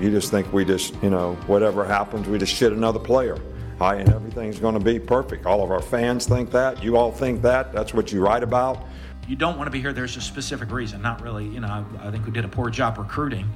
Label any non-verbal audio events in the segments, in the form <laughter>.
You just think we just, you know, whatever happens, we just shit another player. Hi, and everything's going to be perfect. All of our fans think that. You all think that. That's what you write about. You don't want to be here. There's a specific reason. Not really, you know, I, I think we did a poor job recruiting.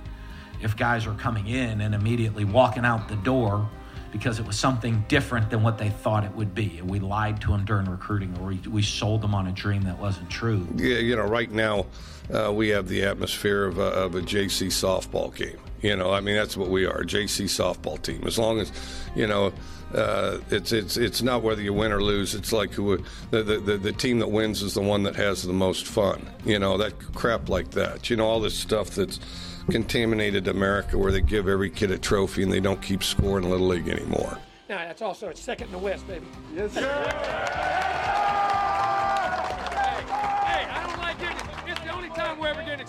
If guys are coming in and immediately walking out the door because it was something different than what they thought it would be. And we lied to them during recruiting, or we, we sold them on a dream that wasn't true. Yeah, you know, right now uh, we have the atmosphere of a, of a JC softball game. You know, I mean, that's what we are, JC softball team. As long as, you know, uh, it's it's it's not whether you win or lose. It's like who the, the the team that wins is the one that has the most fun. You know that crap like that. You know all this stuff that's contaminated America, where they give every kid a trophy and they don't keep scoring Little League anymore. Now that's also second in the West, baby. Yes, sir.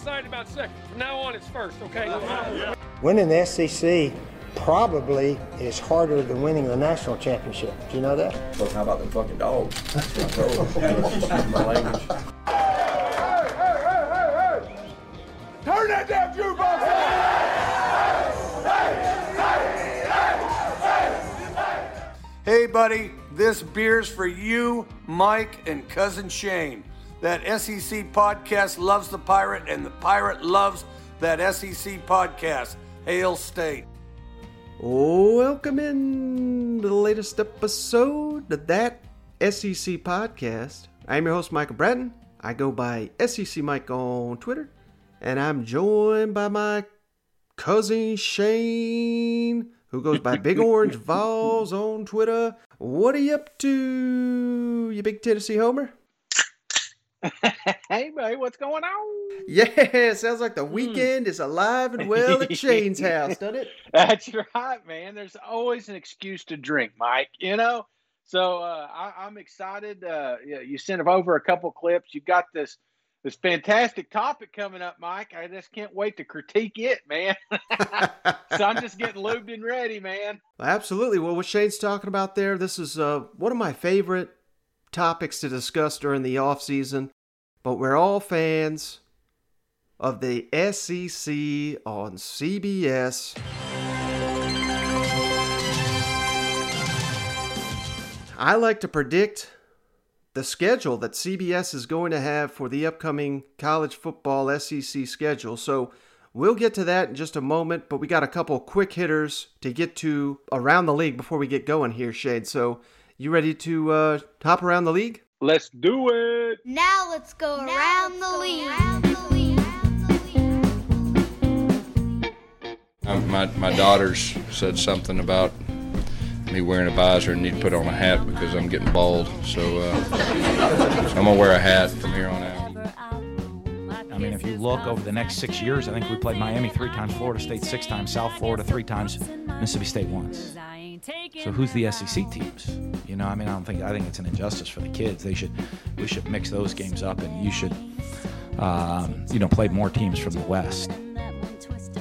Excited about second. From now on, it's first. Okay. Winning the SEC probably is harder than winning the national championship. Do you know that? Well, how about the fucking dogs? <laughs> my language. Turn that damn jukebox Hey, buddy, this beer's for you, Mike, and cousin Shane. That SEC podcast loves the pirate, and the pirate loves that SEC podcast. Hail State. Welcome in to the latest episode of that SEC podcast. I'm your host, Michael Bratton. I go by SEC Mike on Twitter, and I'm joined by my cousin Shane, who goes by Big <laughs> Orange Vols on Twitter. What are you up to, you big Tennessee homer? <laughs> hey, buddy, what's going on? Yeah, sounds like the weekend is alive and well at Shane's house, doesn't it? <laughs> That's right, man. There's always an excuse to drink, Mike. You know, so uh, I, am excited. Uh, you sent over a couple clips. You've got this this fantastic topic coming up, Mike. I just can't wait to critique it, man. <laughs> so I'm just getting lubed and ready, man. Absolutely. Well, what Shane's talking about there, this is uh, one of my favorite topics to discuss during the off season. But we're all fans of the SEC on CBS. I like to predict the schedule that CBS is going to have for the upcoming college football SEC schedule. So we'll get to that in just a moment, but we got a couple quick hitters to get to around the league before we get going here, Shane. So you ready to uh, hop around the league? Let's do it. Now let's go, now around, let's the go around the league. Um, my, my daughters said something about me wearing a visor and need to put on a hat because I'm getting bald. So, uh, so I'm going to wear a hat from here on out. I mean, if you look over the next six years, I think we played Miami three times, Florida State six times, South Florida three times, Mississippi State once. So who's the SEC teams? You know, I mean, I don't think I think it's an injustice for the kids. They should we should mix those games up, and you should um, you know play more teams from the West.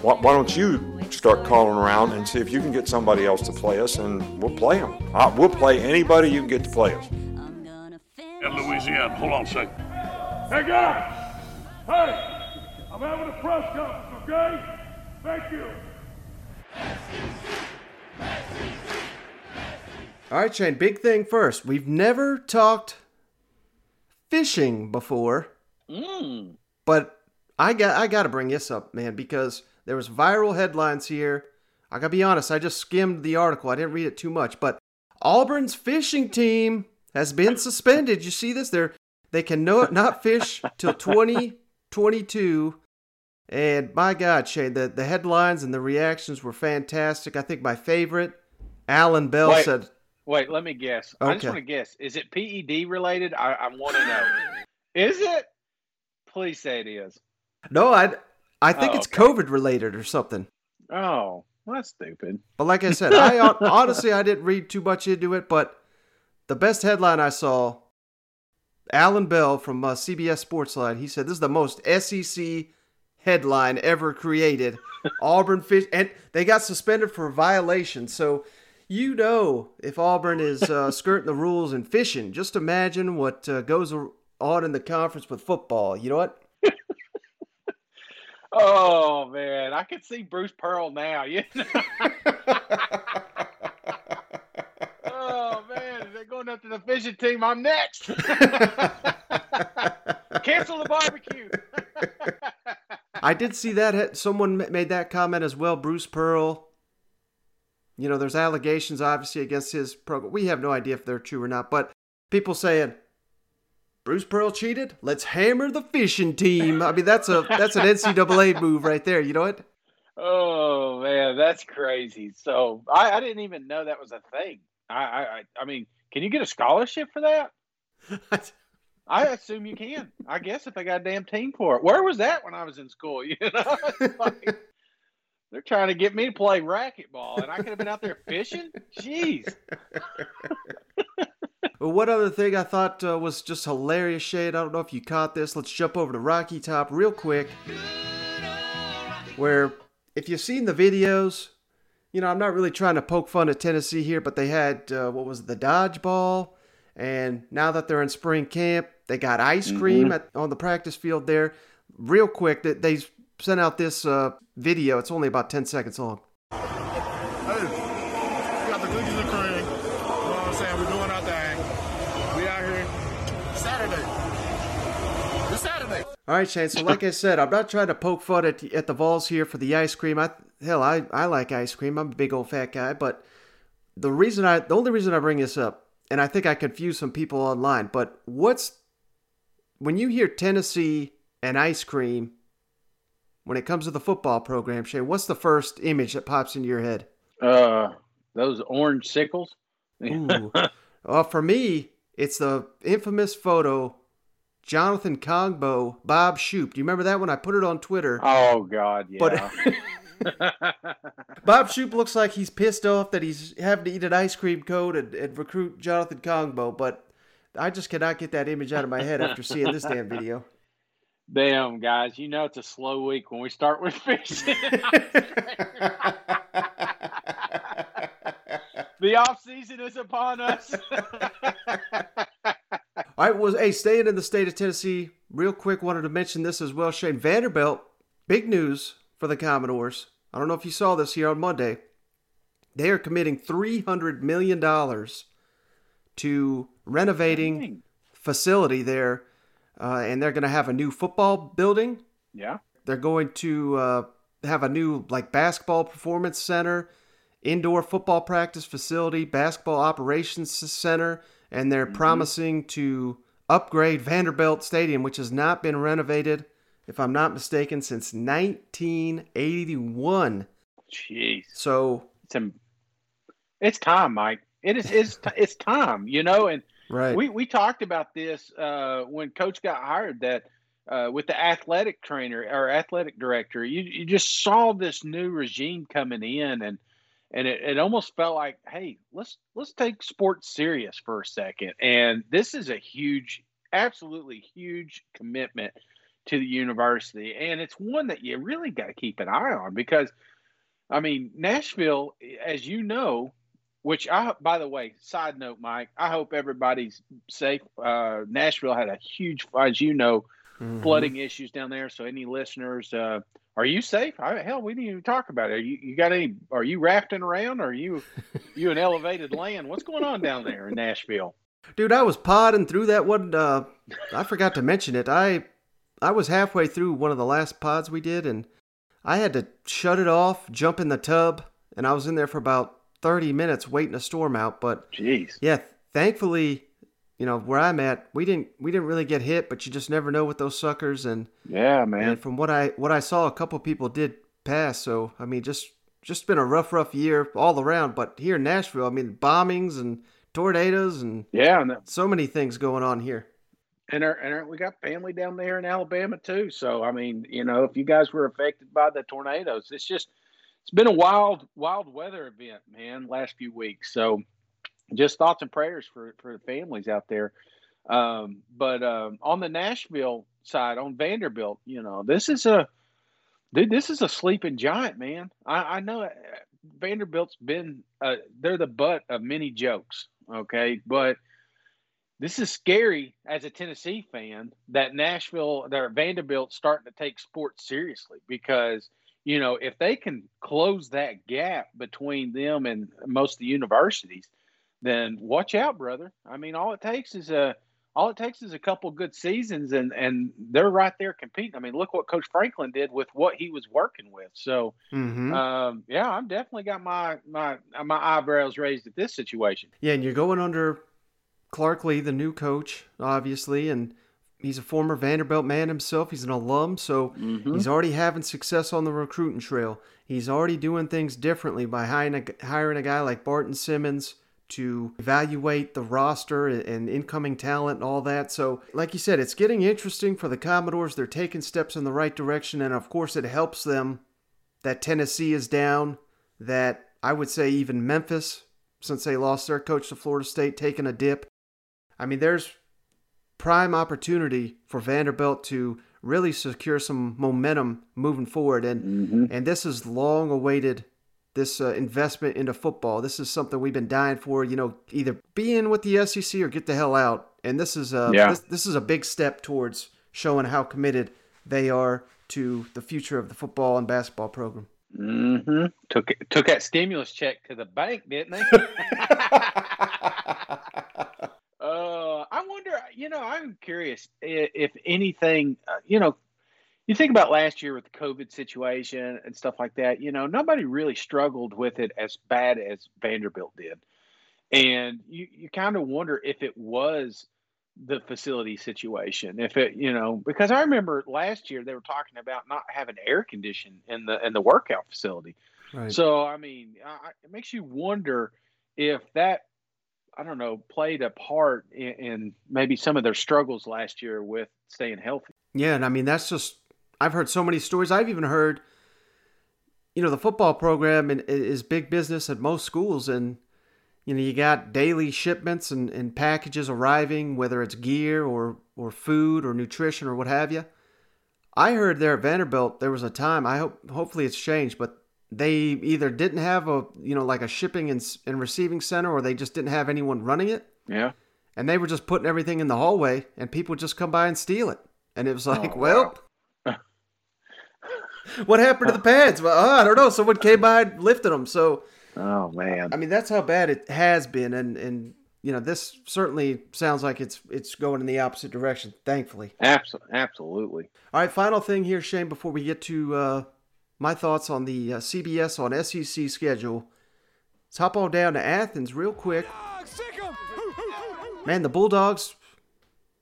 Why, why, don't you start calling around and see if you can get somebody else to play us, and we'll play them. Uh, we'll play anybody you can get to play us. In Louisiana, hold on a second. Hey guys, hey, I'm having a press conference, okay? Thank you. All right, Shane, big thing first. We've never talked fishing before. Mm. But I got I got to bring this up, man, because there was viral headlines here. I got to be honest, I just skimmed the article. I didn't read it too much, but Auburn's fishing team has been <laughs> suspended. You see this? They're they can no, not fish till 2022. And my God, Shane, the, the headlines and the reactions were fantastic. I think my favorite, Alan Bell Wait. said Wait, let me guess. Okay. I just want to guess. Is it PED related? I, I want to know. is it? Please say it is. No, I I think oh, it's okay. COVID related or something. Oh, well, that's stupid. But like I said, I <laughs> honestly I didn't read too much into it, but the best headline I saw, Alan Bell from uh, CBS Sportsline, he said this is the most SEC headline ever created. <laughs> Auburn fish, and they got suspended for violation. So you know if Auburn is uh, <laughs> skirting the rules in fishing. Just imagine what uh, goes on in the conference with football. You know what? <laughs> Oh man, I can see Bruce Pearl now. You know? oh man, they're going up to the fishing team. I'm next. Cancel the barbecue. I did see that someone made that comment as well. Bruce Pearl. You know, there's allegations obviously against his program. We have no idea if they're true or not, but people saying Bruce Pearl cheated. Let's hammer the fishing team. I mean, that's a that's an NCAA move right there. You know what? Oh man, that's crazy. So I, I didn't even know that was a thing. I, I I mean, can you get a scholarship for that? <laughs> I assume you can. I guess if they got a damn team for it. Where was that when I was in school? <laughs> You know, like, they're trying to get me to play racquetball, and I could have been out there fishing. Jeez. <laughs> But what other thing I thought uh, was just hilarious, Shane? I don't know if you caught this. Let's jump over to Rocky Top real quick. Where, if you've seen the videos, you know, I'm not really trying to poke fun at Tennessee here, but they had, uh, what was it, the dodgeball. And now that they're in spring camp, they got ice cream mm-hmm. at, on the practice field there. Real quick, that they sent out this uh, video. It's only about 10 seconds long. Hey, we got the cookies and cream. You know what I'm saying? We're doing our thing. We out here Saturday. It's Saturday. All right, Shane. So, like I said, I'm not trying to poke fun at, at the Vols here for the ice cream. I hell, I, I like ice cream. I'm a big old fat guy. But the reason I, the only reason I bring this up, and I think I confuse some people online. But what's when you hear Tennessee and ice cream, when it comes to the football program, Shane, what's the first image that pops into your head? Uh, those orange sickles. Ooh. well, <laughs> for me, it's the infamous photo Jonathan Kongbo, Bob Shoop. Do you remember that one? I put it on Twitter. Oh God, yeah. But <laughs> Bob Shoop looks like he's pissed off that he's having to eat an ice cream cone and, and recruit Jonathan Kongbo. But I just cannot get that image out of my head after seeing this damn video. <laughs> Damn, guys, you know it's a slow week when we start with fishing. <laughs> the off season is upon us. <laughs> I was hey staying in the state of Tennessee real quick. Wanted to mention this as well. Shane Vanderbilt, big news for the Commodores. I don't know if you saw this here on Monday. They are committing three hundred million dollars to renovating facility there, uh, and they're going to have a new football building. Yeah, they're going to uh, have a new like basketball performance center, indoor football practice facility, basketball operations center and they're mm-hmm. promising to upgrade Vanderbilt Stadium, which has not been renovated, if I'm not mistaken, since 1981. Jeez. So it's, a, it's time, Mike. It is it's, it's time, you know, and right. we, we talked about this uh, when Coach got hired that uh, with the athletic trainer or athletic director, you, you just saw this new regime coming in and and it, it almost felt like hey let's let's take sports serious for a second and this is a huge absolutely huge commitment to the university and it's one that you really got to keep an eye on because i mean nashville as you know which i by the way side note mike i hope everybody's safe uh, nashville had a huge as you know mm-hmm. flooding issues down there so any listeners uh, are you safe? I, hell, we didn't even talk about it. Are you, you got any? Are you rafting around? Are you <laughs> you in elevated land? What's going on down there in Nashville? Dude, I was podding through that one. Uh, I forgot to mention it. I I was halfway through one of the last pods we did, and I had to shut it off, jump in the tub, and I was in there for about thirty minutes waiting a storm out. But jeez, yeah, thankfully you know where I'm at, we didn't we didn't really get hit, but you just never know with those suckers. And yeah, man. And from what I what I saw, a couple people did pass. So I mean, just just been a rough, rough year all around. But here in Nashville, I mean, bombings and tornadoes and yeah, and so many things going on here. And, our, and our, we got family down there in Alabama too. So I mean, you know, if you guys were affected by the tornadoes, it's just it's been a wild, wild weather event, man. Last few weeks. So just thoughts and prayers for for the families out there. Um, but um, on the Nashville side, on Vanderbilt, you know, this is a dude. This is a sleeping giant, man. I, I know uh, Vanderbilt's been uh, they're the butt of many jokes. Okay, but this is scary as a Tennessee fan that Nashville, that Vanderbilt starting to take sports seriously because you know if they can close that gap between them and most of the universities, then watch out, brother. I mean, all it takes is a all it takes is a couple good seasons, and and they're right there competing. I mean, look what Coach Franklin did with what he was working with. So, mm-hmm. um, yeah, I'm definitely got my my my eyebrows raised at this situation. Yeah, and you're going under Clark Lea, the new coach, obviously, and he's a former Vanderbilt man himself. He's an alum, so mm-hmm. he's already having success on the recruiting trail. He's already doing things differently by hiring a, hiring a guy like Barton Simmons to evaluate the roster and incoming talent and all that. So, like you said, it's getting interesting for the Commodores. They're taking steps in the right direction, and of course, it helps them that Tennessee is down, that I would say even Memphis, since they lost their coach to Florida State, taking a dip. I mean, there's prime opportunity for Vanderbilt to really secure some momentum moving forward, and mm-hmm. and this is long awaited. This uh, investment into football. This is something we've been dying for. You know, either be in with the SEC or get the hell out. And this is a yeah. this, this is a big step towards showing how committed they are to the future of the football and basketball program. Mm-hmm. Took took that stimulus check to the bank, didn't they? <laughs> <laughs> I wonder, you know, I'm curious if anything, uh, you know, you think about last year with the COVID situation and stuff like that, you know, nobody really struggled with it as bad as Vanderbilt did. And you, you kind of wonder if it was the facility situation, if it, you know, because I remember last year they were talking about not having air condition in the in the workout facility. Right. So I mean, I, it makes you wonder if that I don't know, played a part in, in, maybe some of their struggles last year with staying healthy. Yeah, and I mean that's just I've heard so many stories. I've even heard, you know, the football program is big business at most schools, and you know you got daily shipments and, and packages arriving, whether it's gear or or food or nutrition or what have you. I heard there at Vanderbilt there was a time. I hope hopefully it's changed, but they either didn't have a you know like a shipping and, and receiving center or they just didn't have anyone running it. Yeah. And they were just putting everything in the hallway and people would just come by and steal it. And it was like oh, well wow. <laughs> what happened to the pads? Well oh, i don't know. Someone came by and lifted them so oh man. I mean that's how bad it has been. And and you know this certainly sounds like it's it's going in the opposite direction thankfully. Absolutely absolutely. All right final thing here shane before we get to uh my thoughts on the uh, CBS on SEC schedule. Let's hop on down to Athens real quick. Man, the Bulldogs,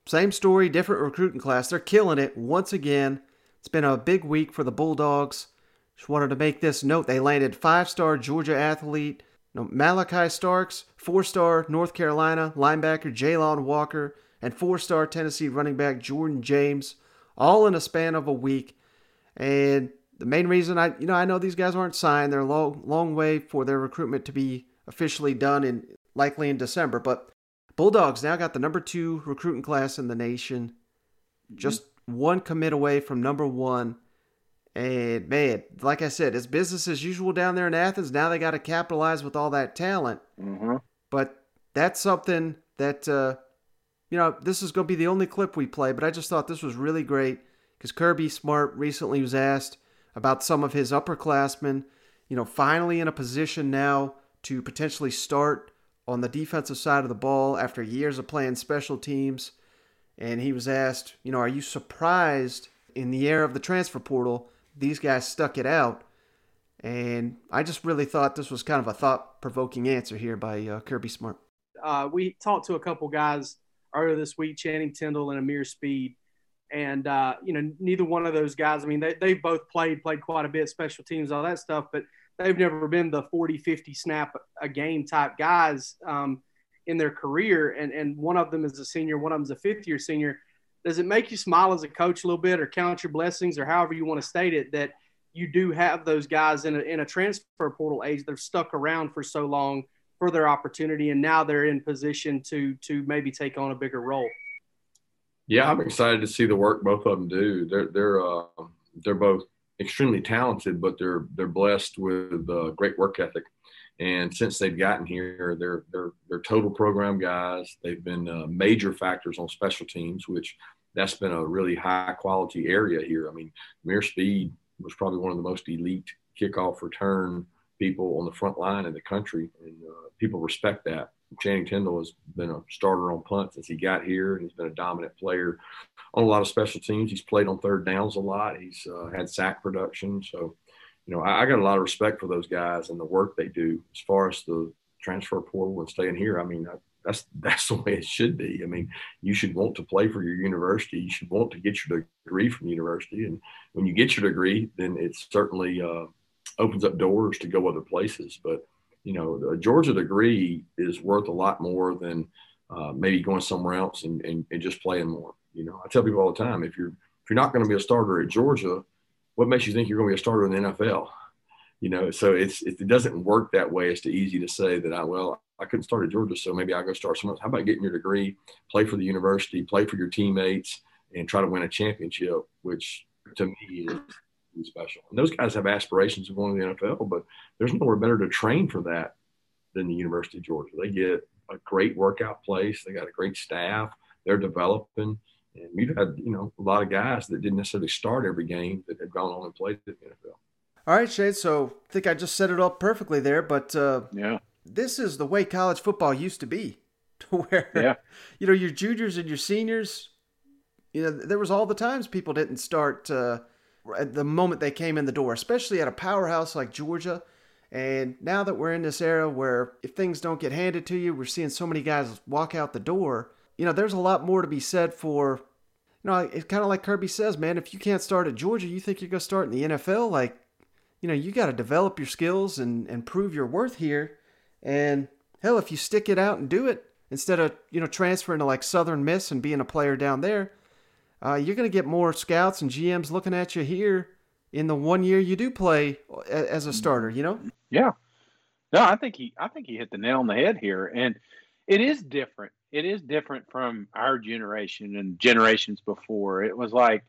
same story, different recruiting class. They're killing it once again. It's been a big week for the Bulldogs. Just wanted to make this note. They landed five star Georgia athlete no, Malaki Starks, four star North Carolina linebacker Jalon Walker, and four star Tennessee running back Jordan James, all in a span of a week. And the main reason I, you know, I know these guys aren't signed. They're a long, long way for their recruitment to be officially done in likely in December. But Bulldogs now got the number two recruiting class in the nation, mm-hmm. just one commit away from number one. And man, like I said, it's business as usual down there in Athens. Now they got to capitalize with all that talent. Mm-hmm. But that's something that, uh, you know, this is going to be the only clip we play. But I just thought this was really great because Kirby Smart recently was asked about some of his upperclassmen, you know, finally in a position now to potentially start on the defensive side of the ball after years of playing special teams. And he was asked, you know, are you surprised in the era of the transfer portal these guys stuck it out? And I just really thought this was kind of a thought provoking answer here by uh, Kirby Smart. Uh, we talked to a couple guys earlier this week, Channing Tindall and Ameer Speed, and uh, you know, neither one of those guys. I mean, they they've both played played quite a bit, special teams, all that stuff, but they've never been the 40, 50 snap a game type guys um, in their career. And and one of them is a senior, one of them's a fifth year senior. Does it make you smile as a coach a little bit, or count your blessings, or however you want to state it, that you do have those guys in a, in a transfer portal age They're stuck around for so long for their opportunity, and now they're in position to to maybe take on a bigger role. Yeah, I'm excited to see the work both of them do. They're they're uh, they're both extremely talented, but they're they're blessed with uh, great work ethic. And since they've gotten here, they're they're they're total program guys. They've been uh, major factors on special teams, which that's been a really high quality area here. I mean, Mir Speed was probably one of the most elite kickoff return people on the front line in the country, and uh, people respect that. Channing Tindall has been a starter on punt since he got here, and he's been a dominant player on a lot of special teams. He's played on third downs a lot. He's uh, had sack production, so you know, I, I, got a lot of respect for those guys and the work they do. As far as the transfer portal and staying here, I mean, I, that's <laughs> that's the way it should be. I mean, you should want to play for your university. You should want to get your degree from university, and when you get your degree, then it certainly uh, opens up doors to go other places. But you know, a Georgia degree is worth a lot more than uh, maybe going somewhere else and, and, and just playing more. You know, I tell people all the time if you're if you're not going to be a starter at Georgia, what makes you think you're going to be a starter in the NFL? You know, so it's it doesn't work that way. It's too easy to say that I well I couldn't start at Georgia, so maybe I go start somewhere else. How about getting your degree, play for the university, play for your teammates, and try to win a championship, which to me is special. And those guys have aspirations of going to the NFL, but there's nowhere better to train for that than the University of Georgia. They get a great workout place. They got a great staff. They're developing. And we've had, you know, a lot of guys that didn't necessarily start every game that have gone on and played in the NFL. All right, Shane. So I think I just set it up perfectly there, but uh, yeah, this is the way college football used to be, <laughs> to where yeah. <laughs> you know your juniors and your seniors. You know, there was all the times people didn't start uh, at the moment they came in the door, especially at a powerhouse like Georgia. And now that we're in this era where if things don't get handed to you, we're seeing so many guys walk out the door you know, there's a lot more to be said for, you know, it's kind of like Kirby says, man, if you can't start at Georgia, you think you're going to start in the NFL? Like, you know, you got to develop your skills and, and prove your worth here. And hell, if you stick it out and do it instead of, you know, transferring to like Southern Miss and being a player down there, uh, you're going to get more scouts and GMs looking at you here in the one year you do play as a starter, you know? Yeah. No, I think he I think he hit the nail on the head here. And it is different it is different from our generation and generations before. It was like,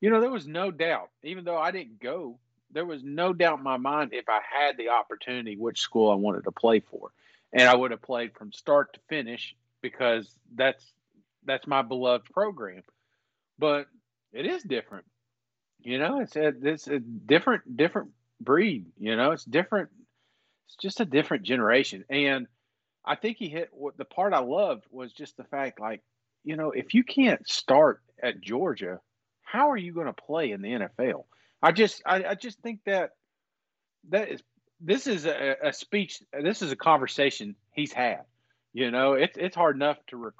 you know, there was no doubt, even though I didn't go, there was no doubt in my mind if I had the opportunity which school I wanted to play for. And I would have played from start to finish because that's that's my beloved program. But it is different. You know, it's a, it's a different different breed, you know, it's different it's just a different generation. And I think he hit what the part I loved was just the fact, like, you know, if you can't start at Georgia, how are you going to play in the NFL? I just, I, I just think that that is this is a, a, speech. This is a conversation he's had. You know, it's it's hard enough to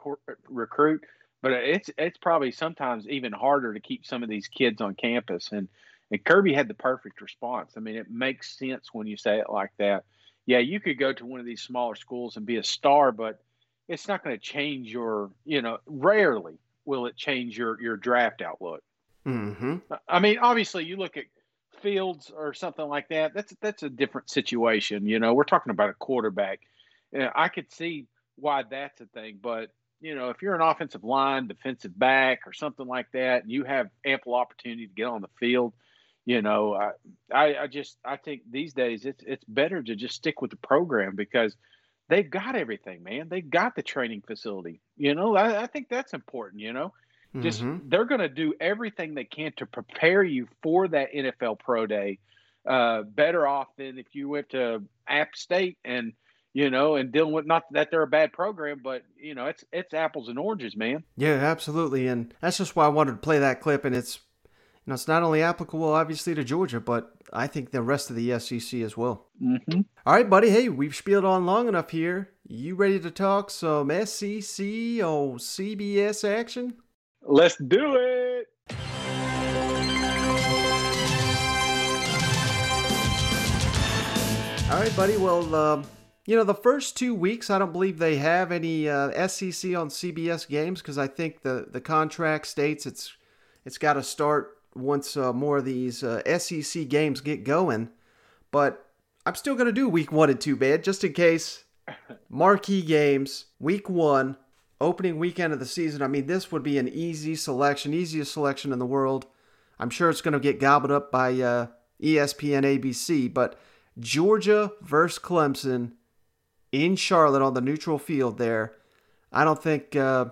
recruit, but it's it's probably sometimes even harder to keep some of these kids on campus. And and Kirby had the perfect response. I mean, it makes sense when you say it like that yeah, you could go to one of these smaller schools and be a star, but it's not going to change your, you know, rarely will it change your your draft outlook. Mm-hmm. I mean, obviously, you look at Fields or something like that. That's that's a different situation. You know, we're talking about a quarterback. You know, I could see why that's a thing, but you know, if you're an offensive line, defensive back, or something like that, and you have ample opportunity to get on the field, you know, I, I, I just I think these days it's it's better to just stick with the program because they've got everything, man. They've got the training facility. You know, I, I think that's important. You know, just mm-hmm. they're going to do everything they can to prepare you for that NFL pro day. Uh, better off than if you went to App State and you know, and dealing with not that they're a bad program, but you know, it's it's apples and oranges, man. Yeah, absolutely, and that's just why I wanted to play that clip, and it's you know, it's not only applicable, obviously, to Georgia, but I think the rest of the SEC as well. Mm-hmm. All right, buddy. Hey, we've spieled on long enough here. You ready to talk some SEC or CBS action? Let's do it. All right, buddy. Well, uh, you know, the first two weeks, I don't believe they have any uh, SEC on CBS games because I think the, the contract states it's it's got to start once uh, more of these uh, SEC games get going. But I'm still going to do week one and two, bad, just in case. <laughs> Marquee games, week one, opening weekend of the season. I mean, this would be an easy selection, easiest selection in the world. I'm sure it's going to get gobbled up by uh, ESPN, ABC, but Georgia versus Clemson in Charlotte on the neutral field there. I don't think uh,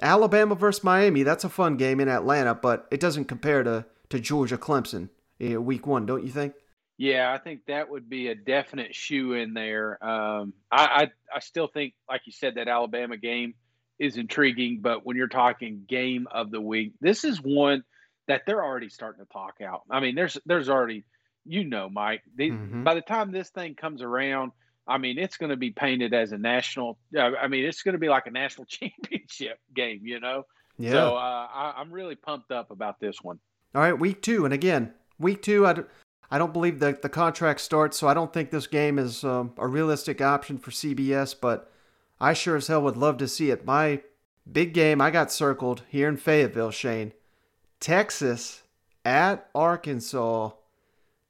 Alabama versus Miami, that's a fun game in Atlanta, but it doesn't compare to, to Georgia Clemson week one, don't you think? Yeah, I think that would be a definite shoe in there. Um, I, I, I still think, like you said, that Alabama game is intriguing, but when you're talking game of the week, this is one that they're already starting to talk out. I mean, there's there's already, you know, Mike. They, mm-hmm. By the time this thing comes around, I mean, it's going to be painted as a national. I mean, it's going to be like a national <laughs> championship game, you know. Yeah. So uh, I, I'm really pumped up about this one. All right, week two, and again, week two, I, I don't believe that the contract starts, so I don't think this game is um, a realistic option for CBS. But I sure as hell would love to see it. My big game I got circled here in Fayetteville, Shane. Texas at Arkansas.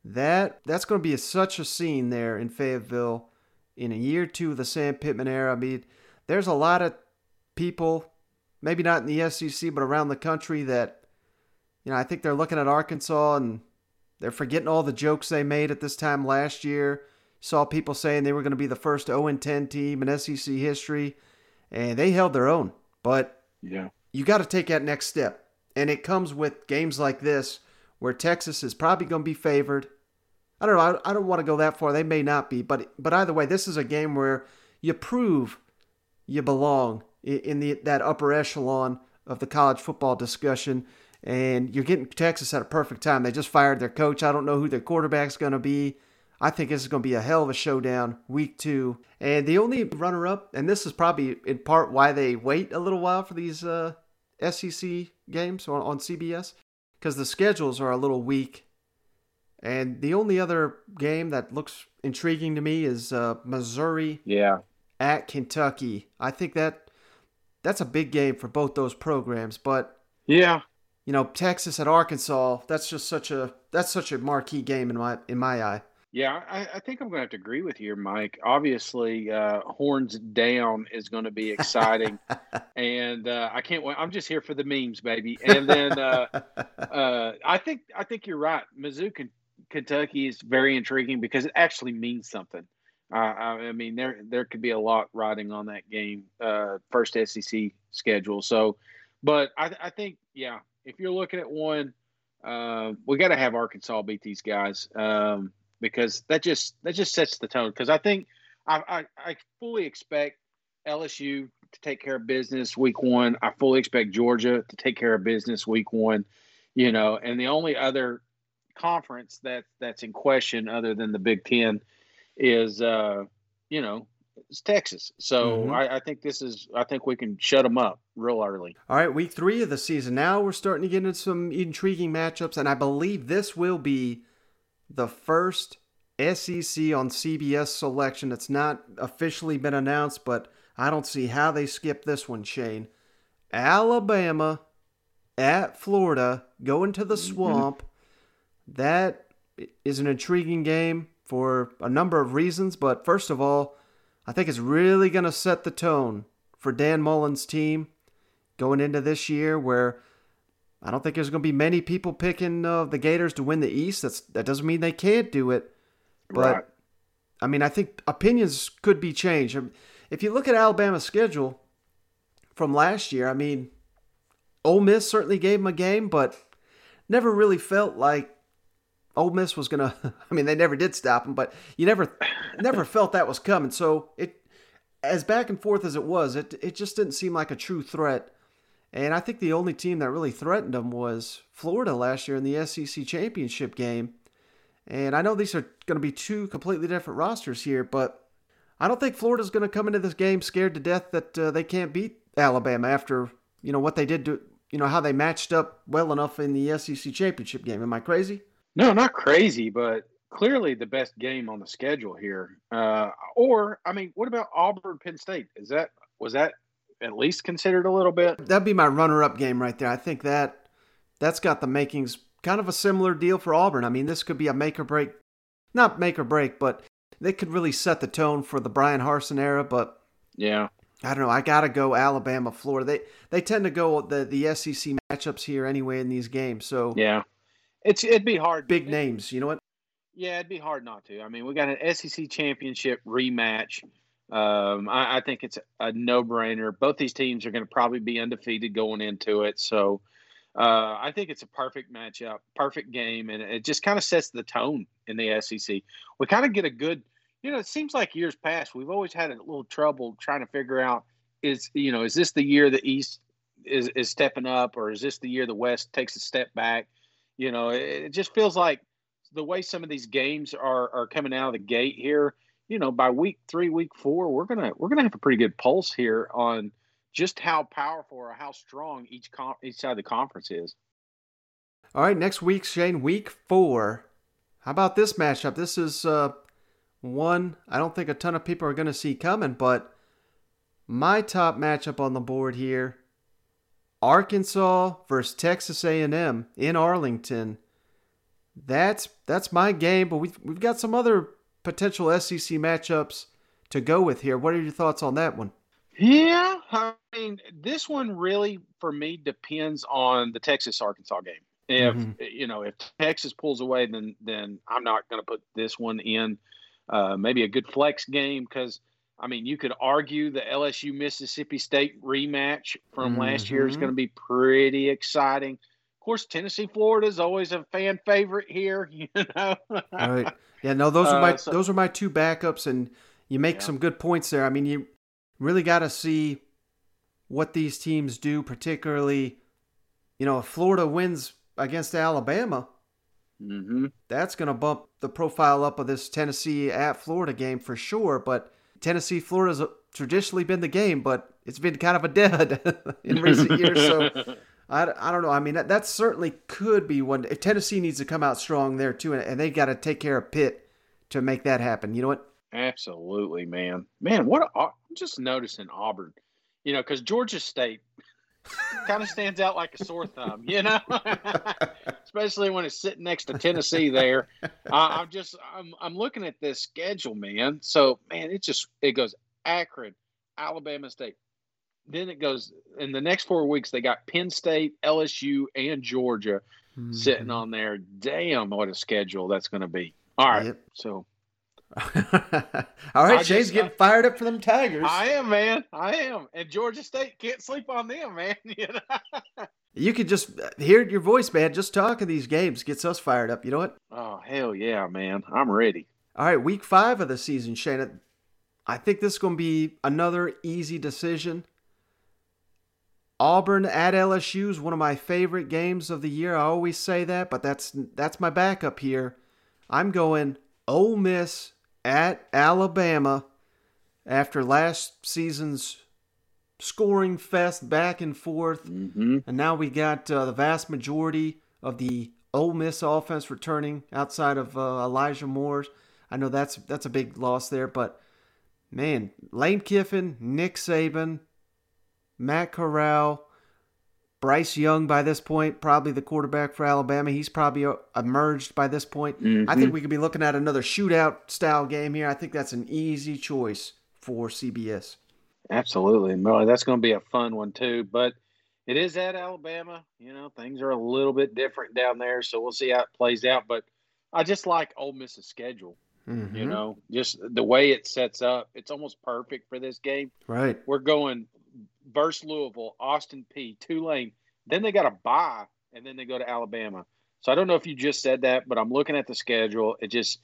That that's going to be a, such a scene there in Fayetteville in a year or two of the Sam Pittman era. I mean, there's a lot of people, maybe not in the SEC, but around the country that, you know, I think they're looking at Arkansas and they're forgetting all the jokes they made at this time last year. Saw people saying they were going to be the first 0 10 team in SEC history, and they held their own. But yeah, you got to take that next step. And it comes with games like this where Texas is probably going to be favored. I don't know. I, I don't want to go that far. They may not be, but but either way, this is a game where you prove you belong in the that upper echelon of the college football discussion. And you're getting Texas at a perfect time. They just fired their coach. I don't know who their quarterback's going to be. I think this is going to be a hell of a showdown week two. And the only runner up, and this is probably in part why they wait a little while for these uh, SEC games on, on CBS, because the schedules are a little weak and the only other game that looks intriguing to me is uh, Missouri yeah. at Kentucky. I think that that's a big game for both those programs. But yeah, you know, Texas at Arkansas. That's just such a that's such a marquee game in my in my eye. Yeah, I, I think I'm going to have to agree with you, Mike. Obviously, uh, horns down is going to be exciting, <laughs> and uh, I can't wait. I'm just here for the memes, baby. And then uh, <laughs> uh I think I think you're right. Mizzou can Kentucky is very intriguing because it actually means something. Uh, I mean, there there could be a lot riding on that game, uh, first SEC schedule. So, but I, I think, yeah, if you're looking at one, uh, we got to have Arkansas beat these guys um, because that just that just sets the tone. Because I think I, I, I fully expect LSU to take care of business week one. I fully expect Georgia to take care of business week one. You know, and the only other conference that that's in question other than the Big Ten is uh, you know it's Texas. So mm-hmm. I, I, think this is I think we can shut them up real early. All right, week three of the season. Now we're starting to get into some intriguing matchups, and I believe this will be the first SEC on CBS selection. It's not officially been announced, but I don't see how they skip this one, Shane. Alabama at Florida, going to the mm-hmm. swamp. That is an intriguing game for a number of reasons, but first of all, I think it's really going to set the tone for Dan Mullen's team going into this year where I don't think there's going to be many people picking uh, the Gators to win the East. That's that doesn't mean they can't do it. But right. I mean, I think opinions could be changed. If you look at Alabama's schedule from last year, I mean, Ole Miss certainly gave them a game, but never really felt like Ole Miss was gonna. <laughs> I mean, they never did stop him, but you never, never felt that was coming. So it, as back and forth as it was, it it just didn't seem like a true threat. And I think the only team that really threatened them was Florida last year in the SEC championship game. And I know these are going to be two completely different rosters here, but I don't think Florida's going to come into this game scared to death that uh, they can't beat Alabama after you know what they did to you know how they matched up well enough in the SEC championship game. Am I crazy? No, not crazy, but clearly the best game on the schedule here. Uh, or, I mean, what about Auburn Penn State? Is that was that at least considered a little bit? That'd be my runner-up game right there. I think that that's got the makings kind of a similar deal for Auburn. I mean, this could be a make or break, not make or break, but they could really set the tone for the Bryan Harsin era. But yeah, I don't know. I gotta go Alabama, Florida. They they tend to go the the SEC matchups here anyway in these games. So yeah, it's it'd be hard. Big names, you know what? Yeah, it'd be hard not to. I mean, we got an SEC championship rematch. Um, I, I, think it's a no-brainer. Both these teams are going to probably be undefeated going into it, so uh, I think it's a perfect matchup, perfect game, and it just kind of sets the tone in the SEC. We kind of get a good, you know, it seems like years past we've always had a little trouble trying to figure out is you know is this the year the East is is stepping up, or is this the year the West takes a step back? You know, it, just feels like the way some of these games are are coming out of the gate here. You know, by week three, week four, we're gonna we're gonna have a pretty good pulse here on just how powerful or how strong each com- each side of the conference is. All right, next week, Shane, week four. How about this matchup? This is uh, one I don't think a ton of people are going to see coming, but my top matchup on the board here: Arkansas versus Texas A&M in Arlington. That's that's my game, but we've we've got some other potential SEC matchups to go with here. What are your thoughts on that one? Yeah, I mean, this one really for me depends on the Texas Arkansas game. If mm-hmm. you know, if Texas pulls away, then then I'm not going to put this one in. Uh, maybe a good flex game because I mean, you could argue the LSU Mississippi State rematch from mm-hmm. last year is going to be pretty exciting. Of course, Tennessee Florida is always a fan favorite here. <laughs> You know, right? Yeah, no, those are my uh, so, those are my two backups, and you make yeah. some good points there. I mean, you really got to see what these teams do, particularly, you know, if Florida wins against Alabama, mm-hmm. that's going to bump the profile up of this Tennessee at Florida game for sure. But Tennessee Florida's traditionally been the game, but it's been kind of a dead <laughs> in recent years. So <laughs> I, I don't know. I mean, that, that certainly could be one. If Tennessee needs to come out strong there too, and, and they got to take care of Pitt to make that happen. You know what? Absolutely, man. Man, what a, I'm just noticing Auburn, you know, because Georgia State <laughs> kind of stands out like a sore thumb, you know, <laughs> especially when it's sitting next to Tennessee. There, uh, I'm just I'm I'm looking at this schedule, man. So, man, it just it goes Akron, Alabama State. Then it goes in the next four weeks. They got Penn State, LSU, and Georgia mm-hmm. sitting on there. Damn, what a schedule that's going to be. All right, yep. so <laughs> All right, Shane's getting fired up for them Tigers. I am, man. I am. And Georgia State can't sleep on them, man. <laughs> You, know? you could just uh, hear your voice, man. Just talking these games gets us fired up. You know what? Oh, hell yeah, man. I'm ready. All right, week five of the season, Shane. I think this is going to be another easy decision. Auburn at LSU is one of my favorite games of the year. I always say that, but that's that's my backup here. I'm going Ole Miss at Alabama after last season's scoring fest back and forth. Mm-hmm. And now we got uh, the vast majority of the Ole Miss offense returning outside of uh, Elijah Moore's. I know that's that's a big loss there, but man, Lane Kiffin, Nick Saban, Matt Corral, Bryce Young by this point, probably the quarterback for Alabama. He's probably uh, emerged by this point. Mm-hmm. I think mm-hmm. we could be looking at another shootout style game here. I think that's an easy choice for CBS. Absolutely. Well, that's going to be a fun one too, but it is at Alabama. You know, things are a little bit different down there, so we'll see how it plays out, but I just like Ole Miss's schedule. Mm-hmm. You know, just the way it sets up, it's almost perfect for this game. Right. We're going versus Louisville, Austin Peay, Tulane. Then they got a bye, and then they go to Alabama. So I don't know if you just said that, but I'm looking at the schedule. It just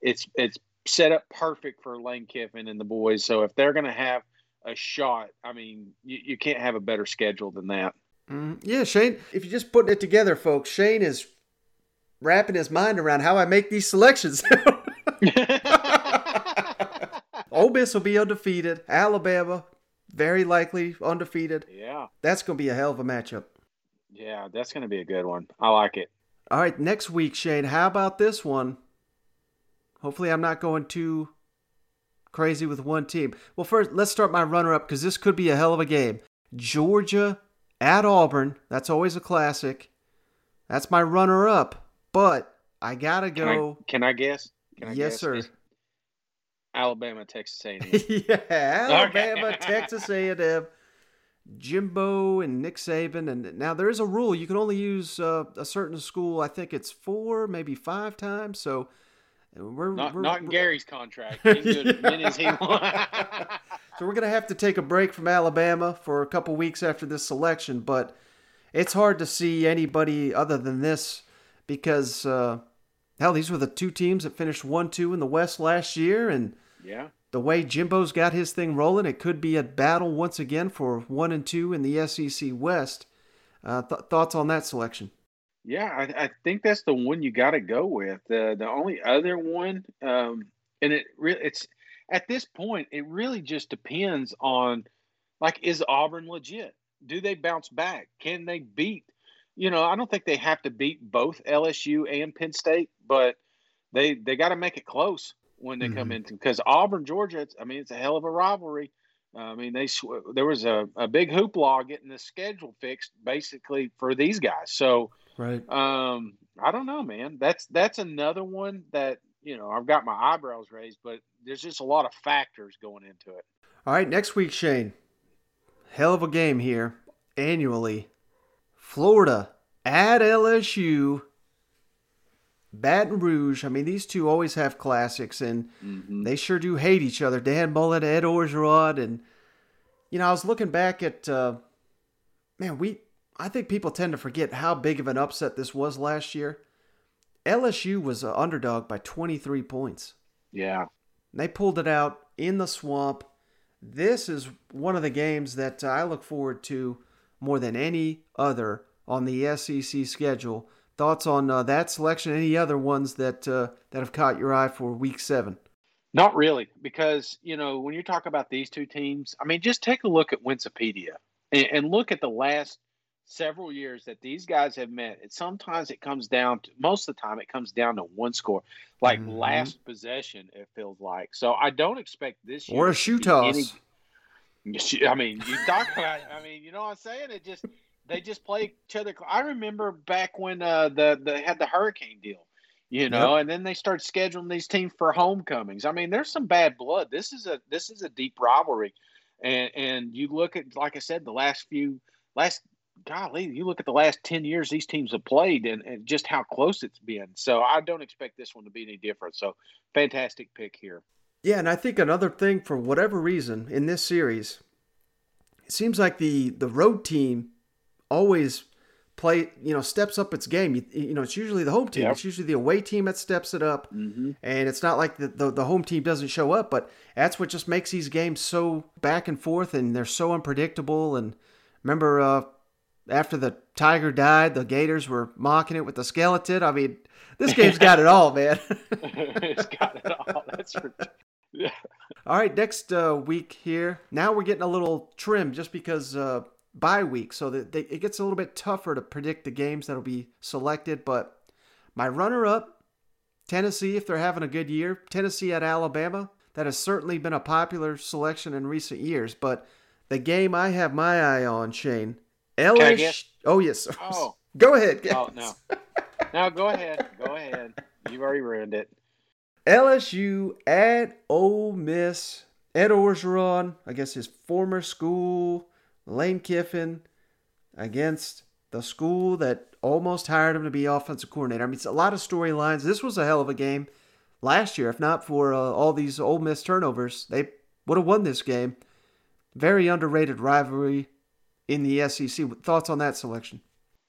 it's it's set up perfect for Lane Kiffin and the boys. So if they're going to have a shot, I mean, you, you can't have a better schedule than that. Mm, yeah, Shane. If you're just putting it together, folks, Shane is wrapping his mind around how I make these selections. <laughs> <laughs> Ole Miss will be undefeated. Alabama very likely undefeated. Yeah. That's going to be a hell of a matchup. Yeah, that's going to be a good one. I like it. All right, next week, Shane, how about this one? Hopefully, I'm not going too crazy with one team. Well, first, let's start my runner up because this could be a hell of a game. Georgia at Auburn. That's always a classic. That's my runner up. But I got to go. Can I, can I guess? Can I yes, guess? sir. Alabama, Texas A&M. <laughs> yeah, Alabama, Texas A&M. Jimbo and Nick Saban, and now there is a rule you can only use uh, a certain school. I think it's four, maybe five times. So We're, not, we're, not in we're, Gary's contract. <laughs> As good as as he <laughs> so we're gonna have to take a break from Alabama for a couple weeks after this selection, but it's hard to see anybody other than this because uh, hell, these were the two teams that finished one two in the West last year, and yeah, the way Jimbo's got his thing rolling, it could be a battle once again for one and two in the SEC West. Uh, th- thoughts on that selection? Yeah, I, I, think that's the one you got to go with. The the only other one, um, and it really it's at this point it really just depends on like is Auburn legit? Do they bounce back? Can they beat? You know, I don't think they have to beat both LSU and Penn State, but they they got to make it close when they mm-hmm. come in because Auburn Georgia. I mean, it's a hell of a rivalry. I mean, they there was a, a big hoopla getting the schedule fixed basically for these guys. So, right. Um, I don't know, man. That's that's another one that you know I've got my eyebrows raised, but there's just a lot of factors going into it. All right, next week, Shane. Hell of a game here annually. Florida at LSU. Baton Rouge. I mean, these two always have classics, and mm-hmm. they sure do hate each other. Dan Mullen, Ed Orgeron, and you know, I was looking back at uh, man, we. I think people tend to forget how big of an upset this was last year. LSU was an underdog by 23 points. Yeah, they pulled it out in the swamp. This is one of the games that I look forward to more than any other on the SEC schedule Thoughts on uh, that selection? Any other ones that uh, that have caught your eye for Week Seven? Not really, because you know when you talk about these two teams, I mean, just take a look at Wikipedia and, and look at the last several years that these guys have met. And sometimes it comes down to most of the time it comes down to one score, like mm-hmm. last possession. It feels like so. I don't expect this year or a shoe toss. Any, I mean, you talk about. I mean, you know what I'm saying? It just they just play each other. I remember back when uh, the they had the hurricane deal, you know, yep. and then they start scheduling these teams for homecomings. I mean, there's some bad blood. This is a this is a deep rivalry, and and you look at like I said, the last few last golly, you look at the last ten years these teams have played, and, and just how close it's been. So I don't expect this one to be any different. So fantastic pick here. Yeah, and I think another thing for whatever reason in this series, it seems like the the road team always play, you know, steps up its game. You, you know, it's usually the home team. Yep. It's usually the away team that steps it up. Mm-hmm. And it's not like the, the, the, home team doesn't show up, but that's what just makes these games so back and forth and they're so unpredictable. And remember, uh, after the tiger died, the Gators were mocking it with the skeleton. I mean, this game's got it all, man. <laughs> it's got it all. That's for... yeah. All right, next uh, week here. Now we're getting a little trim just because uh, bye week, so that they, it gets a little bit tougher to predict the games that'll be selected. But my runner up, Tennessee, if they're having a good year, Tennessee at Alabama, that has certainly been a popular selection in recent years. But the game I have my eye on, Shane, LSU. Oh, yes. Oh. <laughs> Go ahead. Guys. Oh, no. <laughs> No, go ahead. Go ahead. You've already ruined it. LSU at Ole Miss. Ed Orgeron, I guess his former school, Lane Kiffin against the school that almost hired him to be offensive coordinator. I mean, it's a lot of storylines. This was a hell of a game last year. If not for uh, all these Ole Miss turnovers, they would have won this game. Very underrated rivalry in the SEC. Thoughts on that selection?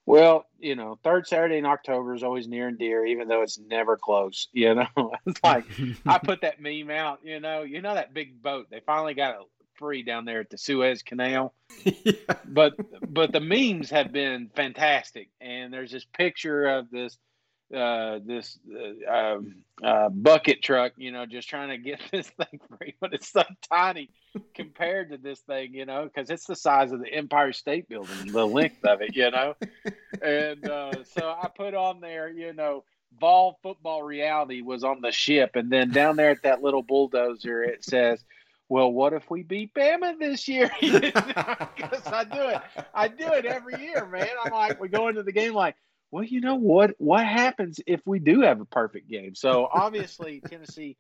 Well, you know, third Saturday in October is always near and dear, even though it's never close. <laughs> You know, it's like I put that meme out. You know, you know that big boat. They finally got it free down there at the Suez Canal. <laughs> yeah. But but the memes have been fantastic, and there's this picture of this uh, this uh, um, uh, bucket truck, you know, just trying to get <laughs> this thing free, but it's so tiny compared to this thing, you know, because it's the size of the Empire State Building, the length of it, you know. and uh, so I put on there, you know, Vol football reality was on the ship, and then down there at that little bulldozer, it says well, what if we beat Bama this year? <laughs> Because I do it. I do it every year, man. I'm like, we go into the game like, well, you know what? What happens if we do have a perfect game? So obviously, Tennessee,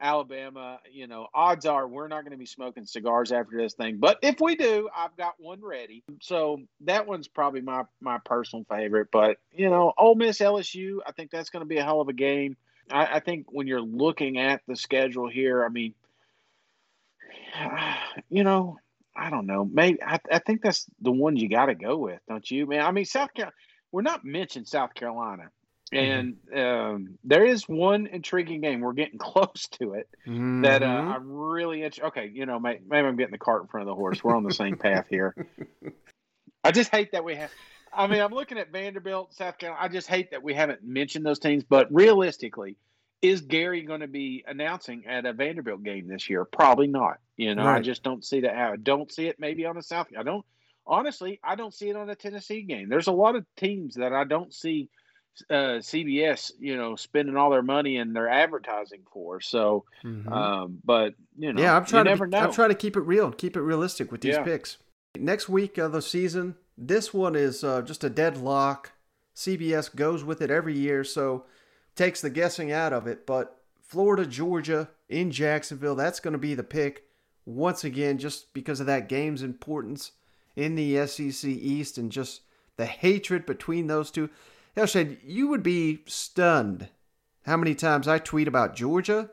Alabama, you know, odds are we're not going to be smoking cigars after this thing. But if we do, I've got one ready. So that one's probably my my personal favorite. But you know, Ole Miss, LSU, I think that's going to be a hell of a game. I, I think when you're looking at the schedule here, I mean, <sighs> you know, I don't know. Maybe I, I think that's the one you got to go with, don't you, man? I mean, South Carolina. We're not mentioning South Carolina, and um, there is one intriguing game. We're getting <laughs> close to it Mm-hmm. that uh, I'm really int- okay. You know, may, maybe I'm getting the cart in front of the horse. We're on the same path here. <laughs> I just hate that we have. I mean, I'm looking at Vanderbilt, South Carolina. I just hate that we haven't mentioned those teams. But realistically, is Gary going to be announcing at a Vanderbilt game this year? Probably not. You know, I just don't see that. I don't see it. Maybe on the South. I don't. Honestly, I don't see it on a Tennessee game. There's a lot of teams that I don't see uh, CBS, you know, spending all their money and their advertising for. So, Mhm. um, but you know, yeah, I'm trying you to know. I'm trying to keep it real, keep it realistic with these Yeah. picks. Next week of the season, this one is uh, just a deadlock. CBS goes with it every year, so takes the guessing out of it. But Florida, Georgia in Jacksonville, that's going to be the pick once again, just because of that game's importance in the SEC East and just the hatred between those two. Hell, Shane, you would be stunned how many times I tweet about Georgia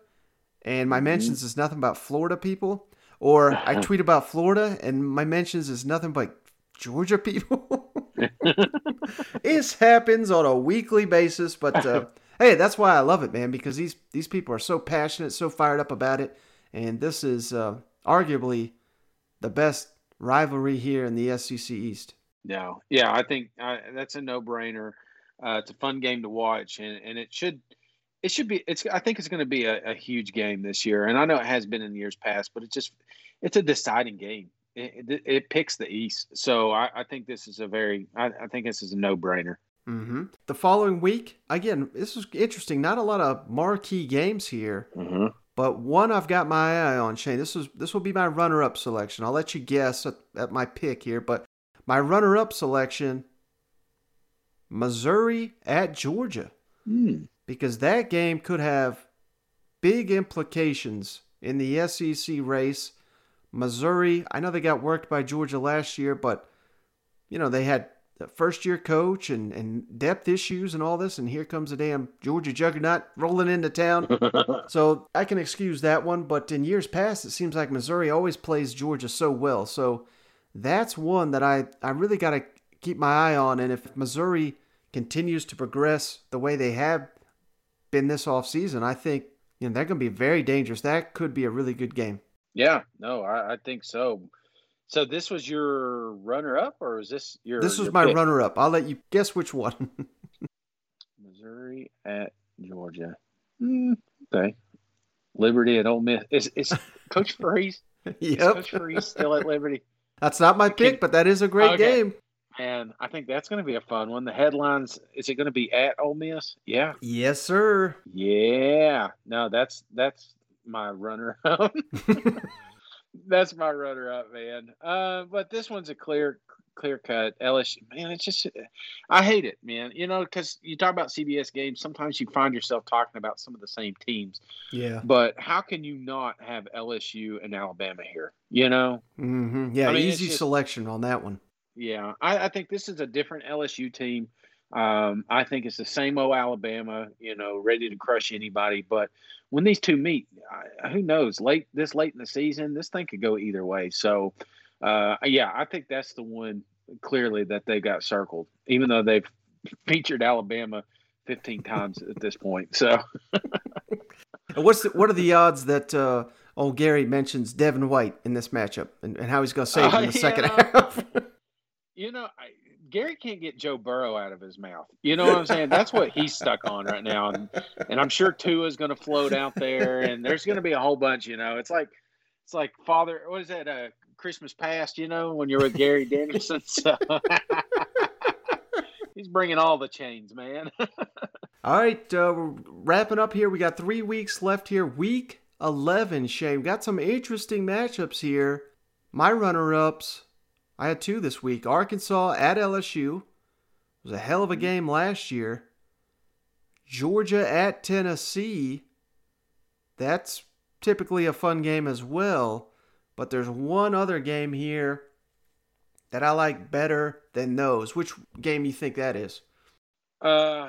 and my mentions is nothing about Florida people, or I <laughs> tweet about Florida and my mentions is nothing but Georgia people. <laughs> this happens on a weekly basis, but uh, <laughs> hey, that's why I love it, man, because these these people are so passionate, so fired up about it, and this is uh, arguably the best rivalry here in the SEC East. No, yeah, I think uh, that's a no-brainer. Uh, it's a fun game to watch, and, and it should it should be. It's I think it's going to be a, a huge game this year, and I know it has been in years past, but it's just it's a deciding game. It, it, it picks the East, so I, I think this is a very I, I think this is a no-brainer. Hmm The following week, again, this is interesting. Not a lot of marquee games here, Mm-hmm. but one I've got my eye on. Shane, this is this will be my runner-up selection. I'll let you guess at, at my pick here, but my runner-up selection: Missouri at Georgia, Hmm. because that game could have big implications in the SEC race. Missouri, I know they got worked by Georgia last year, but you know they had a first year coach and, and depth issues and all this, and here comes a damn Georgia juggernaut rolling into town. <laughs> so I can excuse that one, but in years past, it seems like Missouri always plays Georgia so well. So that's one that I, I really got to keep my eye on. And if Missouri continues to progress the way they have been this offseason, I think you know they're going to be very dangerous. That could be a really good game. Yeah, no, I, I think so. So this was your runner-up, or is this your? This was your my pick? runner-up. I'll let you guess which one. <laughs> Missouri at Georgia. Hmm, okay. Liberty at Ole Miss. Is is Coach <laughs> Freeze? Is Yep. Coach Freeze still at Liberty? <laughs> That's not my pick, but that is a great Okay. game. And I think that's going to be a fun one. The headlines: Is it going to be at Ole Miss? Yeah, Yes, sir. yeah. No, that's that's my runner up. That's my runner up, man. Uh, but this one's a clear clear cut LSU. Man, it's just I hate it, man. You know, because you talk about CBS games. Sometimes you find yourself talking about some of the same teams. Yeah. But how can you not have LSU and Alabama here? You know, hmm Yeah, I mean, easy just- selection on that one. yeah, I, I think this is a different LSU team. Um, I think it's the same old Alabama, you know, ready to crush anybody. But when these two meet, I, who knows? Late this late in the season, this thing could go either way. So, uh, yeah, I think that's the one clearly that they got circled, even though they've featured Alabama 15 <laughs> times at this point. So, what's the, what are the odds that uh, old Gary mentions Devin White in this matchup and, and how he's going to save him in the Uh, second half? <laughs> you know, I, Gary can't get Joe Burrow out of his mouth. You know what I'm saying? That's what he's stuck on right now, and and I'm sure Tua's going to float out there, and there's going to be a whole bunch. You know, it's like it's like Father. What is that? Uh, Christmas past. You know, when you're with Gary Danielson. <laughs> So <laughs> he's bringing all the chains, man. <laughs> All right, uh, we're wrapping up here. We got three weeks left here. Week 11, Shane. We got some interesting matchups here. My runner ups, I had two this week. Arkansas at LSU. It was a hell of a game last year. Georgia at Tennessee. That's typically a fun game as well. But there's one other game here that I like better than those. Which game you think that is? Uh,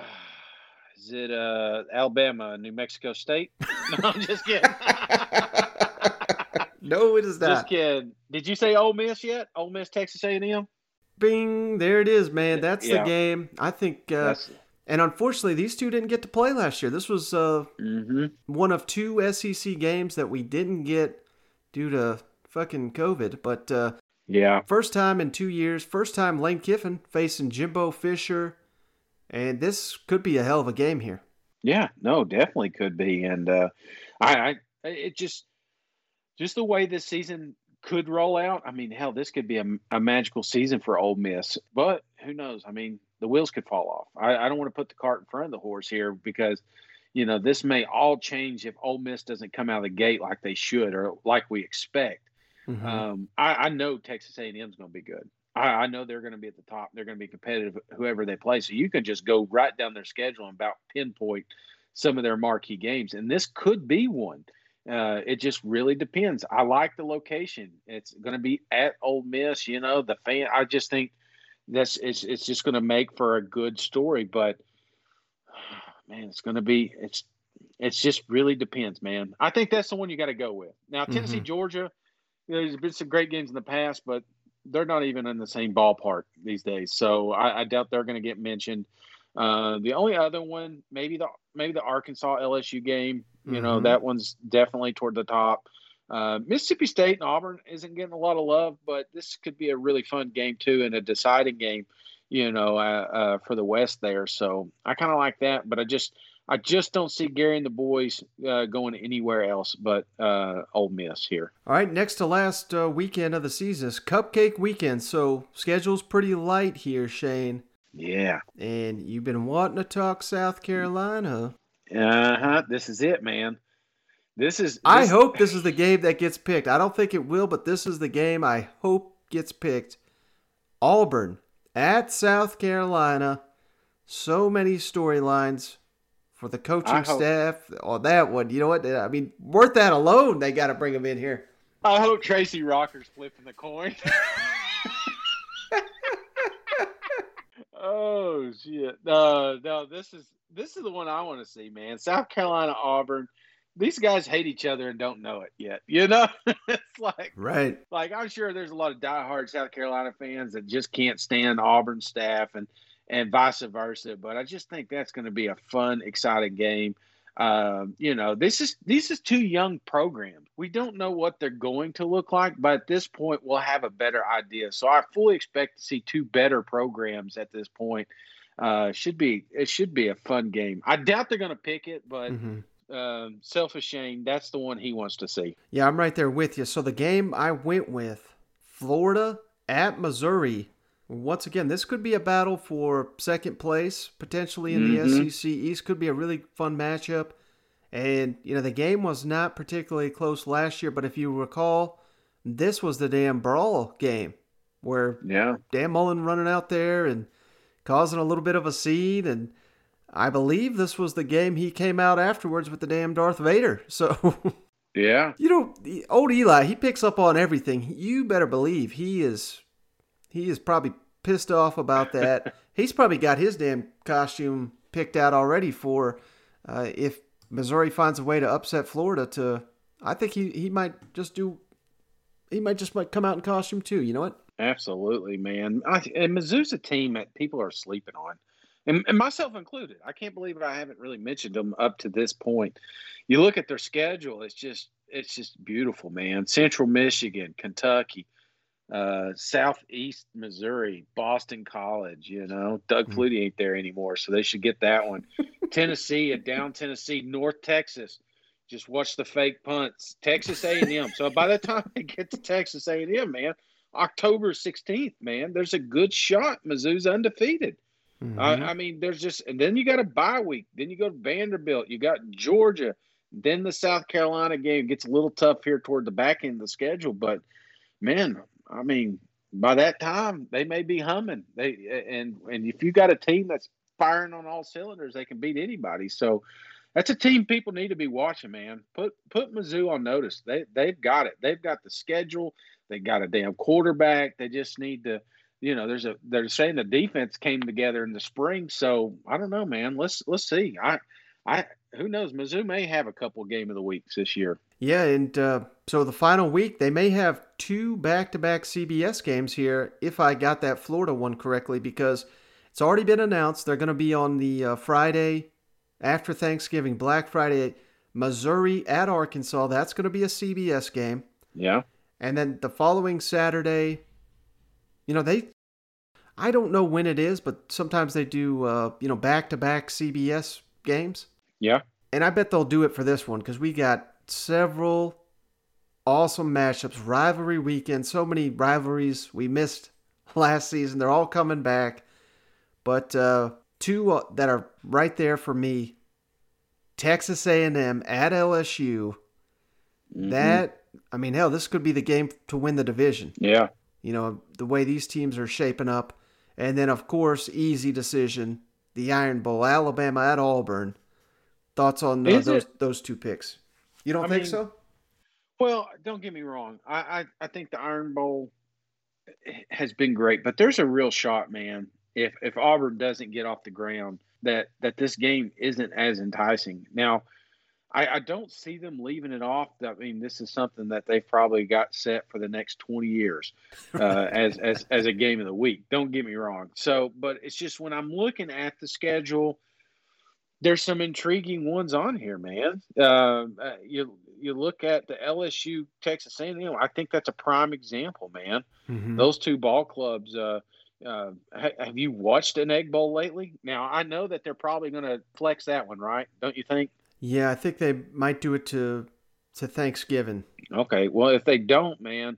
Is it uh, Alabama, New Mexico State? <laughs> No, I'm just kidding. <laughs> no, it is not. Just kidding. Did you say Ole Miss yet? Ole Miss, Texas A&M. Bing, there it is, man. That's Yeah. the game. I think, uh, and unfortunately, these two didn't get to play last year. This was uh, Mm-hmm. one of two SEC games that we didn't get due to fucking COVID. But uh, Yeah. first time in two years, first time Lane Kiffin facing Jimbo Fisher, and this could be a hell of a game here. Yeah, no, definitely could be, and uh, I, I, it just, just the way this season could roll out. I mean, hell, this could be a, a magical season for Ole Miss, but who knows? I mean, the wheels could fall off. I, I don't want to put the cart in front of the horse here because, you know, this may all change if Ole Miss doesn't come out of the gate like they should or like we expect. Mm-hmm. Um, I, I know Texas A&M is going to be good. I, I know they're going to be at the top. They're going to be competitive, whoever they play. So you can just go right down their schedule and about pinpoint some of their marquee games, and this could be one. Uh, it just really depends. I like the location. It's going to be at Ole Miss. You know, the fan. I just think that's it's it's just going to make for a good story. But <sighs> man, it's going to be it's it's just really depends, man. I think that's the one you got to go with. Now, Tennessee, Mhm. Georgia. You know, there's been some great games in the past, but they're not even in the same ballpark these days. So I, I doubt they're going to get mentioned. Uh, the only other one, maybe the maybe the Arkansas LSU game. You know, Mhm. that one's definitely toward the top. Uh, Mississippi State and Auburn isn't getting a lot of love, but this could be a really fun game too, and a deciding game. You know, uh, uh, for the West there. So I kind of like that, but I just I just don't see Gary and the boys uh, going anywhere else but uh, Ole Miss here. All right, next to last uh, weekend of the season is Cupcake Weekend, so schedule's pretty light here, Shane. Yeah. And you've been wanting to talk South Carolina. Uh huh. This is it, man. This is. I hope this is the game that gets picked. I don't think it will, but this is the game I hope gets picked. Auburn at South Carolina. So many storylines for the coaching hope- staff on that one. You know what? I mean, worth that alone, they got to bring them in here. I hope Tracy Rocker's flipping the coin. <laughs> oh shit! No, no. This is this is the one I want to see, man. South Carolina, Auburn. These guys hate each other and don't know it yet. You know, <laughs> it's like Right. like I'm sure there's a lot of diehard South Carolina fans that just can't stand Auburn staff and and vice versa. But I just think that's going to be a fun, exciting game. Um, you know, this is these is two young programs. We don't know what they're going to look like, but at this point, we'll have a better idea. So I fully expect to see two better programs at this point. Uh, should be it should be a fun game. I doubt they're going to pick it, but Mhm. um, selfish Shane, that's the one he wants to see. Yeah, I'm right there with you. So the game I went with Florida at Missouri. Once again, this could be a battle for second place, potentially in the Mhm. SEC East. Could be a really fun matchup. And, you know, the game was not particularly close last year, but if you recall, this was the damn brawl game where Yeah. Dan Mullen running out there and causing a little bit of a scene. And I believe this was the game he came out afterwards with the damn Darth Vader. <laughs> So. Yeah. You know, old Eli, he picks up on everything. You better believe he is he is probably pissed off about that. <laughs> He's probably got his damn costume picked out already for uh, if Missouri finds a way to upset Florida to I think he, he might just do he might just might come out in costume too, you know what? Absolutely, man. I, and Mizzou's a team that people are sleeping on, and, and myself included. I can't believe I haven't really mentioned them up to this point. You look at their schedule; it's just it's just beautiful, man. Central Michigan, Kentucky, uh, Southeast Missouri, Boston College. You know, Doug Flutie ain't there anymore, so they should get that one. <laughs> Tennessee, and down Tennessee, North Texas. Just watch the fake punts. Texas A&M. so by the time they get to Texas A&M, man, October 16th, man, there's a good shot. Mizzou's undefeated. I, I mean, there's just, and then you got a bye week. Then you go to Vanderbilt. You got Georgia. Then the South Carolina game gets a little tough here toward the back end of the schedule. But man, I mean, by that time they may be humming. They and and if you got a team that's firing on all cylinders, they can beat anybody. So that's a team people need to be watching, man. Put put Mizzou on notice. They they've got it. They've got the schedule. They got a damn quarterback. They just need to you know, there's a they're saying the defense came together in the spring. So I don't know, man. Let's let's see. I I who knows? Mizzou may have a couple game of the weeks this year. Yeah, and uh, so the final week they may have two back-to-back CBS games here. If I got that Florida one correctly, because it's already been announced they're going to be on the uh, Friday after Thanksgiving, Black Friday, Missouri at Arkansas. That's going to be a CBS game. Yeah. And then the following Saturday, you know they. I don't know when it is, but sometimes they do, uh, you know, back-to-back CBS games. Yeah. And I bet they'll do it for this one because we got several awesome matchups, rivalry weekend, so many rivalries we missed <laughs> last season. They're all coming back. But uh, two uh, that are right there for me Texas A&M at LSU. Mm-hmm. That I mean, hell, this could be the game to win the division. Yeah. You know, the way these teams are shaping up. And then, of course, easy decision, the Iron Bowl, Alabama at Auburn. Thoughts on uh, those those two picks? You don't I think mean, so? Well, don't get me wrong. I, I, I think the Iron Bowl has been great, but there's a real shot, man. If if Auburn doesn't get off the ground, that that this game isn't as enticing. Now, I, I don't see them leaving it off. I mean, this is something that they've probably got set for the next 20 years uh, <laughs> as, as, as a game of the week. Don't get me wrong. So, but it's just when I'm looking at the schedule, there's some intriguing ones on here, man. Uh, uh, you you look at the LSU Texas A&M. I think that's a prime example, man. Mm-hmm. Those two ball clubs. Uh, uh, have you watched an Egg Bowl lately? Now I know that they're probably going to flex that one, right? Don't you think? Yeah, I think they might do it to to Thanksgiving. Okay, well, if they don't, man,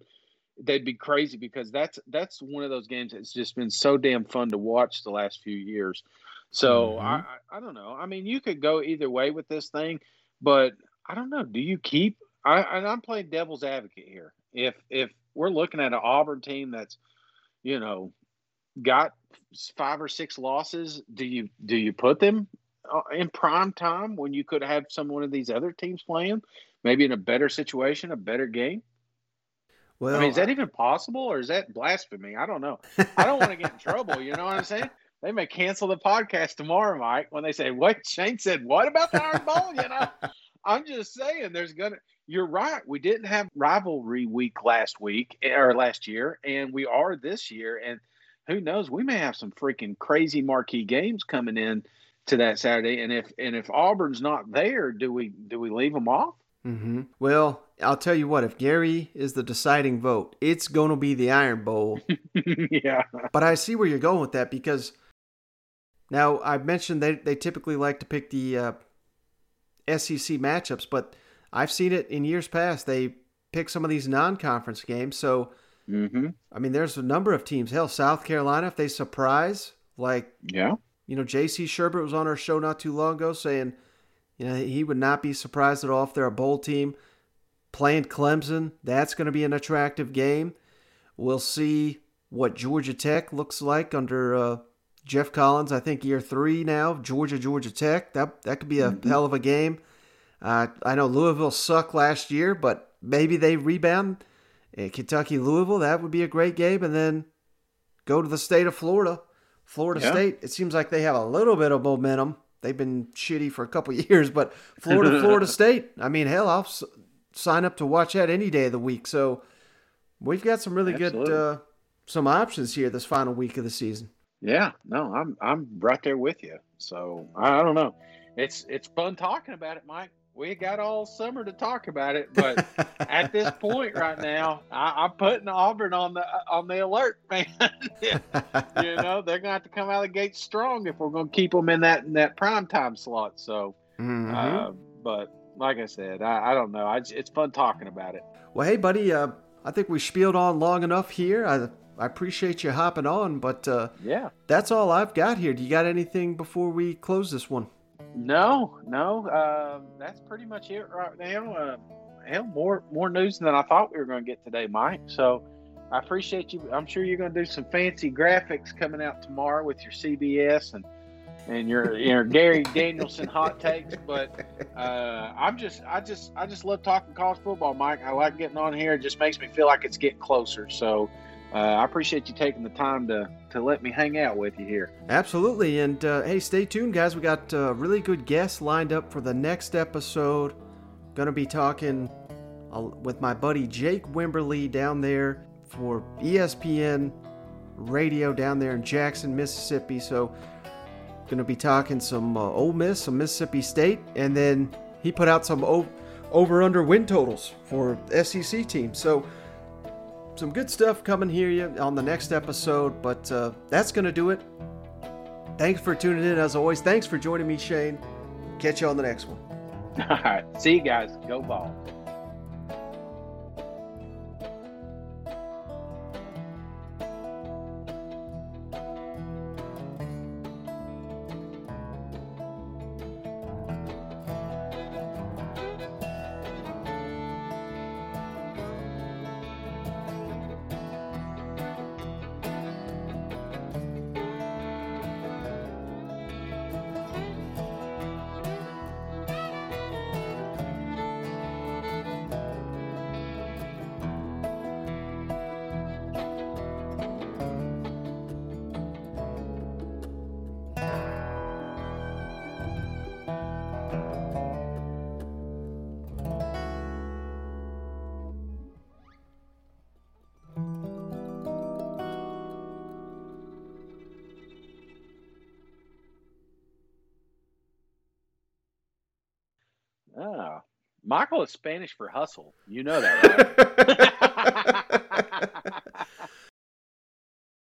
they'd be crazy because that's that's one of those games that's just been so damn fun to watch the last few years. So mm-hmm. I, I don't know. I mean, you could go either way with this thing, but I don't know. Do you keep? I, and I'm playing devil's advocate here. If if we're looking at an Auburn team that's, you know, got five or six losses, do you do you put them uh, in prime time when you could have some one of these other teams playing, maybe in a better situation, a better game? Well, I mean, is that even possible, or is that blasphemy? I don't know. I don't want to get in trouble. You know what I'm saying? They may cancel the podcast tomorrow, Mike, when they say, "What Shane said? What about the Iron Bowl?" You know, <laughs> I'm just saying, there's gonna. You're right. We didn't have rivalry week last week or last year, and we are this year. And who knows? We may have some freaking crazy marquee games coming in to that Saturday. And if and if Auburn's not there, do we do we leave them off? Mm-hmm. Well, I'll tell you what. If Gary is the deciding vote, it's going to be the Iron Bowl. <laughs> yeah. But I see where you're going with that because now I mentioned they they typically like to pick the uh, SEC matchups, but I've seen it in years past. They pick some of these non-conference games. So, mm-hmm. I mean, there's a number of teams. Hell, South Carolina, if they surprise, like yeah, you know, J.C. Shurburtt was on our show not too long ago saying, you know, he would not be surprised at all if they're a bowl team playing Clemson. That's going to be an attractive game. We'll see what Georgia Tech looks like under uh, Geoff Collins. I think year three now, Georgia, Georgia Tech. That that could be a mm-hmm. hell of a game. Uh, I know Louisville sucked last year, but maybe they rebound. Kentucky, Louisville, that would be a great game. And then go to the state of Florida Florida yeah. State, it seems like they have a little bit of momentum. They've been shitty for a couple <laughs> years, but Florida, <laughs> Florida State, I mean, hell, I'll s- sign up to watch that any day of the week. So we've got some really Absolutely. good uh, some options here this final week of the season. Yeah, no, I'm I'm right there with you. So I, don't know. It's it's fun talking about it, Mike we got all summer to talk about it, but <laughs> at this point right now, I, am putting Auburn on the on the alert, <laughs> man. you <laughs> know they're gonna have to come out of the gate strong if we're gonna keep them in that in that prime time slot. So, mm-hmm. uh, but like I said, I, I don't know. I, it's fun talking about it. Well, hey, buddy, uh, I think we spieled on long enough here. I I appreciate you hopping on, but uh, yeah, that's all I've got here. Do you got anything before we close this one? No, no, uh, that's pretty much it right now. Uh, hell, more more news than I thought we were going to get today, Mike. So I appreciate you. I'm sure you're going to do some fancy graphics coming out tomorrow with your CBS and and your your Gary Danielson hot takes. But uh, I'm just I just I just love talking college football, Mike. I like getting on here. It just makes me feel like it's getting closer. So uh, I appreciate you taking the time to to let me hang out with you here. Absolutely, and uh, hey, stay tuned, guys. We got uh, really good guests lined up for the next episode. To be talking with my buddy Jake Wimberly down there for ESPN Radio down there in Jackson, Mississippi. So, to be talking some uh, Ole Miss, some Mississippi State, and then he put out some o- over under win totals for SEC teams. So some good stuff coming here on the next episode, but uh, that's going to do it. Thanks for tuning in as always. Thanks for joining me, Shane. Catch you on the next one. <laughs> All right. See you guys. Go ball. Is Spanish for hustle. You know that, right? <laughs>